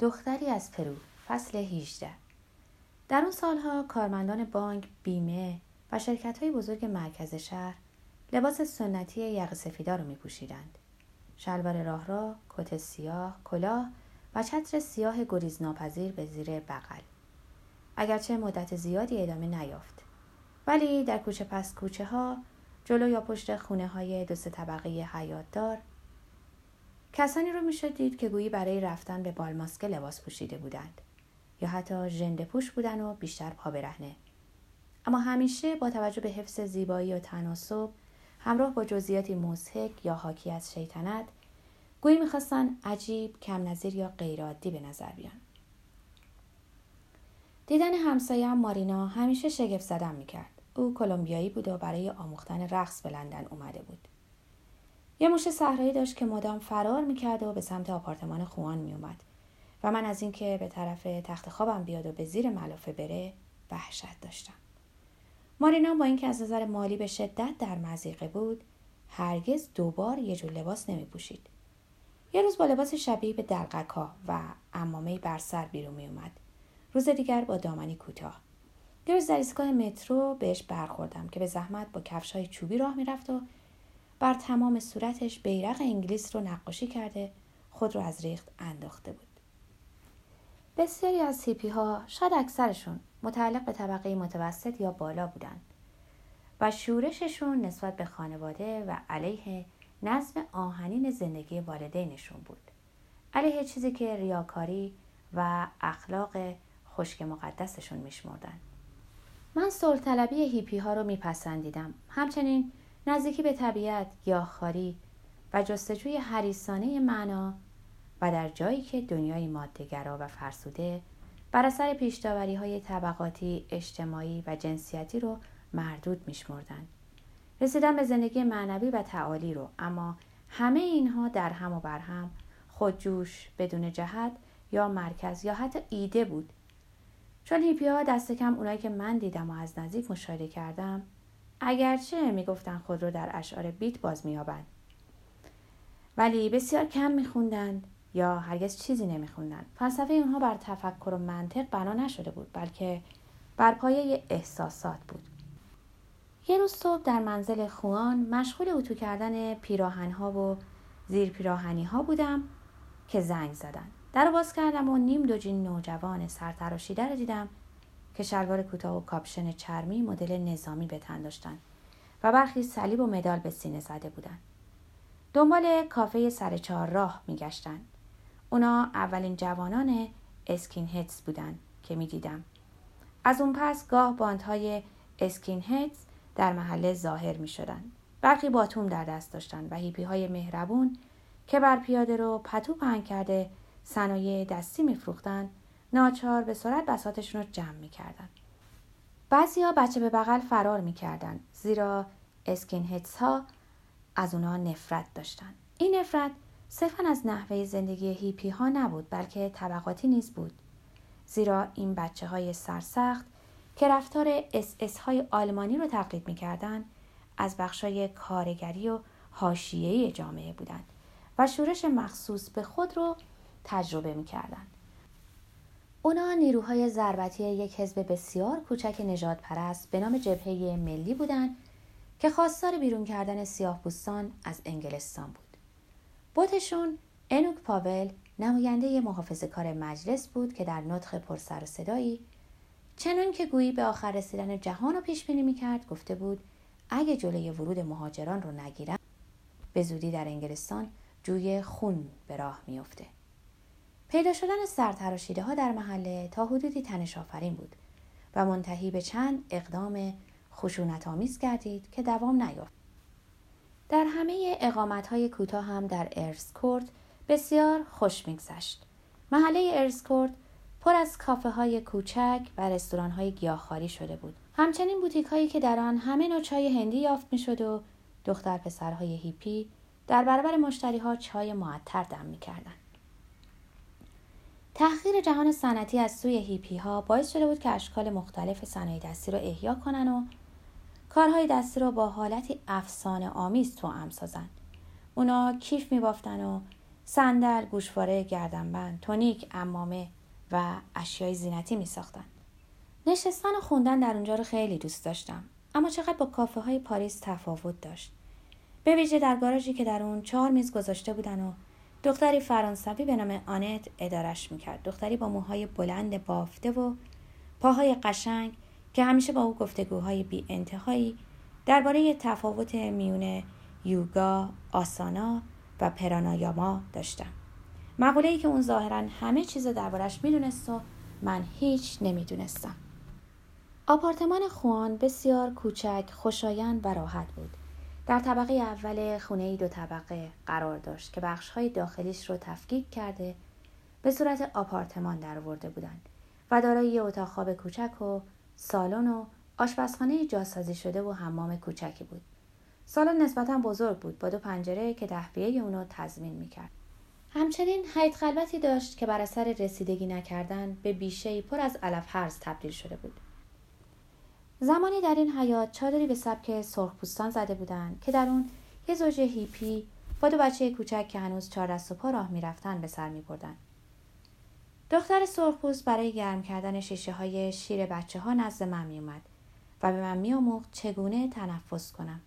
دختری از پرو فصل 18 در اون سالها کارمندان بانک، بیمه و شرکت های بزرگ مرکز شهر لباس سنتی یق سفیدا رو می پوشیدند. شلوار راه را، کت سیاه، کلاه و چتر سیاه گریز ناپذیر به زیر بغل. اگرچه مدت زیادی ادامه نیافت. ولی در کوچه پس کوچه ها جلو یا پشت خونه های دو سه طبقه حیات دار کسانی رو می‌شد دید که گویی برای رفتن به بالماسکه لباس پوشیده بودند یا حتی ژنده پوش بودن و بیشتر پا برهنه. اما همیشه با توجه به حفظ زیبایی و تناسب همراه با جزئیاتی مضحک یا حاکی از شیطنت گویی می‌خواستن عجیب کم نظیر یا غیرعادی به نظر بیان. دیدن همسایه مارینا همیشه شگفت زدم می‌کرد. او کلمبیایی بود و برای آموختن رقص به لندن اومده بود. یه موش صحرایی داشت که مدام فرار می‌کرد و به سمت آپارتمان خوان میومد و من از اینکه به طرف تخت خوابم بیاد و به زیر ملافه بره وحشت داشتم مارینا با اینکه از نظر مالی به شدت در مزیقه بود هرگز دوبار یه جور لباس نمی پوشید. یه روز با لباس شبیه به دلقکا و امامه بر سر بیرون می اومد. روز دیگر با دامنی کوتاه. یه روز در ایستگاه مترو بهش برخوردم که به زحمت با کفش های چوبی راه می‌رفت و بر تمام صورتش بیرق انگلیس رو نقاشی کرده خود رو از ریخت انداخته بود. بسیاری از هیپی ها شاید اکثرشون متعلق به طبقه متوسط یا بالا بودند و شورششون نسبت به خانواده و علیه نظم آهنین زندگی والدینشون بود. علیه چیزی که ریاکاری و اخلاق خشک مقدسشون میشمردن. من سلطلبی هیپی ها رو میپسندیدم. همچنین نزدیکی به طبیعت، گیاهخواری و جستجوی حریسانه معنا و در جایی که دنیای مادهگرا و فرسوده بر اثر پیشداوری های طبقاتی، اجتماعی و جنسیتی رو مردود میشمردند. رسیدن به زندگی معنوی و تعالی رو اما همه اینها در هم و بر هم خودجوش بدون جهت یا مرکز یا حتی ایده بود چون هیپی ها دست کم اونایی که من دیدم و از نزدیک مشاهده کردم اگرچه می‌گفتن خود رو در اشعار بیت باز میابند ولی بسیار کم میخوندند یا هرگز چیزی نمیخوندند. فلسفه اونها بر تفکر و منطق بنا نشده بود بلکه بر پایه احساسات بود. یه روز صبح در منزل خوان مشغول اتو کردن پیراهنها و زیر پیراهنی ها بودم که زنگ زدن. در باز کردم و نیم دوجین نوجوان سرتراشیده رو دیدم که شلوار کوتاه و کاپشن چرمی مدل نظامی به تن داشتن و برخی صلیب و مدال به سینه زده بودند. دنبال کافه سر چهار راه میگشتن. اونا اولین جوانان skinheads بودن که می‌دیدم. از اون پس گاه باندهای skinheads در محله ظاهر می شدن. برخی باتوم در دست داشتن و هیپی های مهربون که بر پیاده رو پتو پهن کرده صنایع دستی میفروختند ناچار به سرعت بساتشون رو جمع می‌کردن. بعضیا بچه به بغل فرار می‌کردن زیرا اسکین هیتس ها از اونا نفرت داشتن. این نفرت صرفا از نحوه زندگی هیپی ها نبود بلکه طبقاتی نیز بود. زیرا این بچه های سرسخت که رفتار اس اس های آلمانی رو تقلید می‌کردند از بخشای کارگری و حاشیه‌ای جامعه بودند و شورش مخصوص به خود رو تجربه می‌کردند. اونا نیروهای ضربتی یک حزب بسیار کوچک نژادپرست به نام جبهه ملی بودند که خواستار بیرون کردن سیاها از انگلستان بود. بتشون انوک پاول نماینده محافظه‌کار مجلس بود که در نطق پرسر و صدایی چنان که گویی به آخر رسیدن جهان رو پیش بینی می‌کرد گفته بود اگه جلوی ورود مهاجران رو نگیرن به زودی در انگلستان جوی خون به راه میافته. پیدا شدن سرتراشیده ها در محله تا حدودی تنش آفرین بود و منتهی به چند اقدام خشونت آمیز گردید که دوام نیافت. در همه اقامت های کوتاه هم در ارسکورت بسیار خوش میگذشت. محله ارسکورت پر از کافه های کوچک و رستوران های گیاهخواری شده بود. همچنین بوتیک هایی که در آن همه نوع چای هندی یافت می شد و دختر پسرهای هیپی در برابر مشتری ها چای معطر دم می تحقیر جهان صنعتی از سوی هیپی ها باعث شده بود که اشکال مختلف صنایع دستی رو احیا کنن و کارهای دستی رو با حالتی افسانه آمیز تو هم سازن. اونا کیف می بافتن و صندل گوشواره گردنبند تونیک امامه و اشیای زینتی می ساختن. نشستن و خوندن در اونجا رو خیلی دوست داشتم اما چقدر با کافه های پاریس تفاوت داشت به ویژه در گاراژی که در اون چهار میز گذاشته بودن و دختری فرانسوی به نام آنت ادارش می‌کرد دختری با موهای بلند بافته و پاهای قشنگ که همیشه با او گفتگوهای بی انتهایی درباره تفاوت میون یوگا، آسانا و پرانایاما داشتم. مقوله ای که اون ظاهرا همه چیز دربارش می‌دونست و من هیچ نمی‌دونستم. آپارتمان خوان بسیار کوچک، خوشایند و راحت بود. در طبقه اول خونه دو طبقه قرار داشت که بخشهای داخلیش رو تفکیک کرده به صورت آپارتمان درآورده بودند و دارای اتاق خواب کوچک و سالن و آشپزخانه جاسازی شده و حمام کوچکی بود. سالن نسبتا بزرگ بود با دو پنجره که دهبیه اونو تضمین می‌کرد. همچنین حیط خلوتی داشت که بر اثر رسیدگی نکردن به بیشه پر از علف هرز تبدیل شده بود. زمانی در این حیات چادری به سبک سرخپوستان زده بودند که در اون یه زوج هیپی با دو بچه کوچک که هنوز چهار دست و پا راه می‌رفتن به سر میبردند دختر سرخپوست برای گرم کردن شیشه های شیر بچه ها نزد من میومد و به من میآموخت چگونه تنفس کنم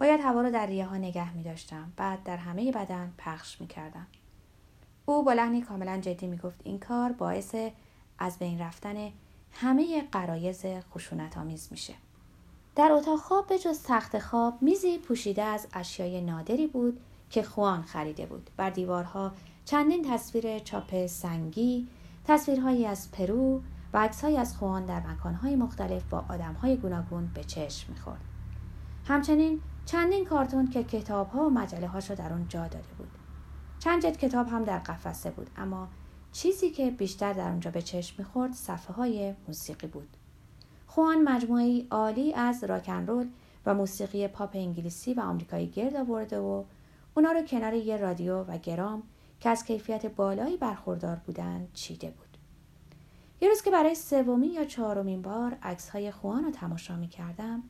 باید هوا رو در ریه ها نگه می داشتم. بعد در همه بدن پخش می کردم. او با لحنی کاملا جدی می گفت این کار باعث از بین رفتن همه قرایز خشونت آمیز میشه. در اتاق خواب به جز تخت خواب میزی پوشیده از اشیای نادری بود که خوان خریده بود. بر دیوارها چندین تصویر چاپ سنگی، تصویرهایی از پرو و عکسهایی از خوان در مکانهای مختلف با آدمهای گوناگون به چشم می‌خورد. همچنین چندین کارتون که کتابها و مجله هاش در آن جا داده بود. چند جد کتاب هم در قفسه بود اما چیزی که بیشتر در اونجا به چشم می‌خورد صفحه های موسیقی بود. خوان مجموعی عالی از راکن رول و موسیقی پاپ انگلیسی و آمریکایی گرد آورده و اونا رو کنار یه رادیوگرام که از کیفیت بالایی برخوردار بودن چیده بود. یه روز که برای سومین یا چهارمین بار عکس های خوان رو تماشا می کردم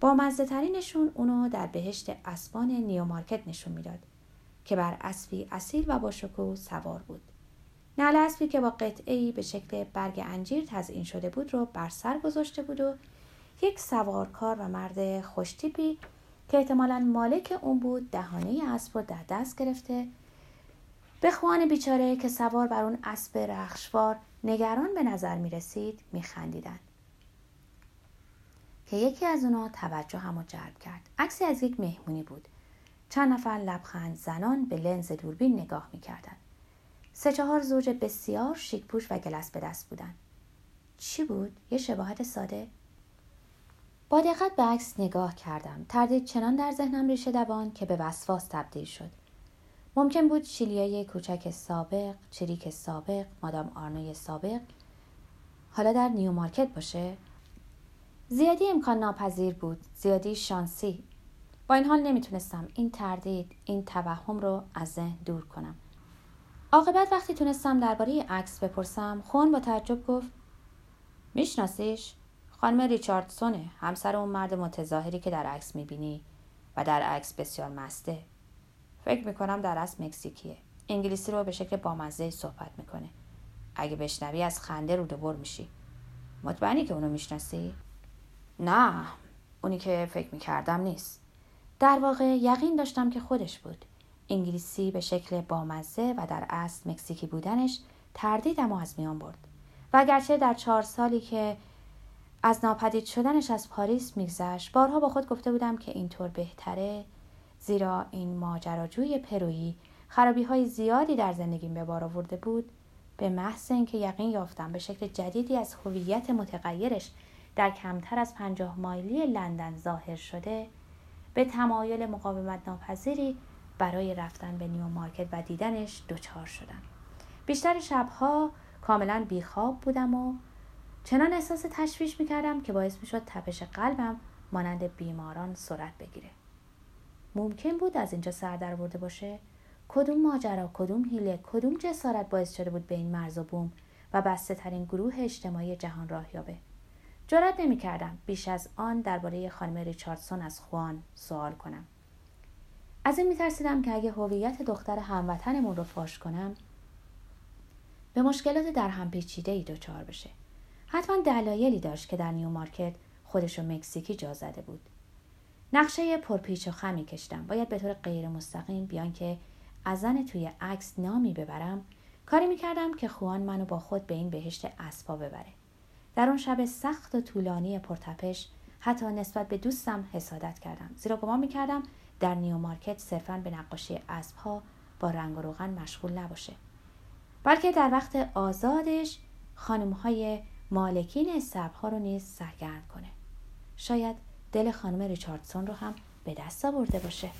بامزه‌ترینشون اونو در بهشت اسبان نیومارکت نشون می‌داد که بر اسبی اصیل و با شکوه سوار بود. نعل اسبی که با قطعه‌ای به شکل برگ انجیر تزئین شده بود رو بر سر گذاشته بود و یک سوارکار و مرد خوشتیپی که احتمالا مالک اون بود دهانه اسب رو در دست گرفته به خوان بیچاره که سوار بر اون اسب رخشوار نگران به نظر می رسید می خندیدن. که یکی از اونا توجه همو جلب کرد. عکسی از یک مهمونی بود. چند نفر لبخند زنان به لنز دوربین نگاه می کردن. سه چهار زوج بسیار شیک پوش و گلس به دست بودن. چی بود؟ یه شباهت ساده؟ با دقت به عکس نگاه کردم. تردید چنان در ذهنم ریشه دوان که به وسواس تبدیل شد. ممکن بود شیلیای کوچک سابق، چریک سابق، مادام آرنوی سابق حالا در نیو مارکت باشه؟ زیادی امکان ناپذیر بود، زیادی شانسی. با این حال نمی‌تونستم این تردید، این توهم رو از ذهن دور کنم. عاقبت وقتی تونستم درباره عکس بپرسم خون با تعجب گفت میشناسیش؟ خانم ریچاردسونه همسر اون مرد متظاهری که در عکس می‌بینی و در عکس بسیار مسته. فکر می‌کنم در اصل مکزیکیه. انگلیسی رو به شکل بامزه صحبت می‌کنه. اگه بشنوی از خنده رو بر میشی. مطمئنی که اونو می‌شناسی؟ نه اونی که فکر می‌کردم نیست. در واقع یقین داشتم که خودش بود. انگلیسی به شکل بامزه و در اصل مکزیکی بودنش تردیدم و از میان برد. و اگرچه در چهار سالی که از ناپدید شدنش از پاریس میگذشت بارها با خود گفته بودم که اینطور بهتره زیرا این ماجراجوی پرویی خرابی های زیادی در زندگیم به بار آورده بود به محض اینکه یقین یافتم به شکل جدیدی از هویت متغیرش در کمتر از پنجاه مایلی لندن ظاهر شده به تمایل مقاومت ناپذیری برای رفتن به نیو مارکت و دیدنش دچار شدم. بیشتر شبها کاملا بیخواب بودم و چنان احساس تشویش می‌کردم که باعث می‌شد تپش قلبم مانند بیماران سرعت بگیره. ممکن بود از اینجا سر در برده باشه؟ کدوم ماجرا کدوم هیله کدوم جسارت باعث شده بود به این مرز و بوم و بسته ترین گروه اجتماعی جهان راه یابه؟ جرأت نمی بیش از آن درباره خانم ریچاردسون از خوان سوال کنم. از این میترسیدم که اگه هویت دختر هموطنمون رو فاش کنم به مشکلات در هم پیچیده ای دچار بشه. حتما دلایلی داشت که در نیو مارکت خودشو مکزیکی جا زده بود. نقشه پرپیچ و خمی کشتم. باید به طور غیر مستقیم بیان که از زن توی عکس نامی ببرم. کاری می‌کردم که خوان منو با خود به این بهشت اسبا ببره. در اون شب سخت و طولانی پرتپش حتی نسبت به دوستم حسادت کردم. زیرا گمان می‌کردم در نیو مارکت صرفا به نقاشی اسبها با رنگ و روغن مشغول نباشه. بلکه در وقت آزادش خانمهای مالکین سبها رو نیز سرگرم کنه. شاید دل خانم ریچاردسون رو هم به دست آورده باشه.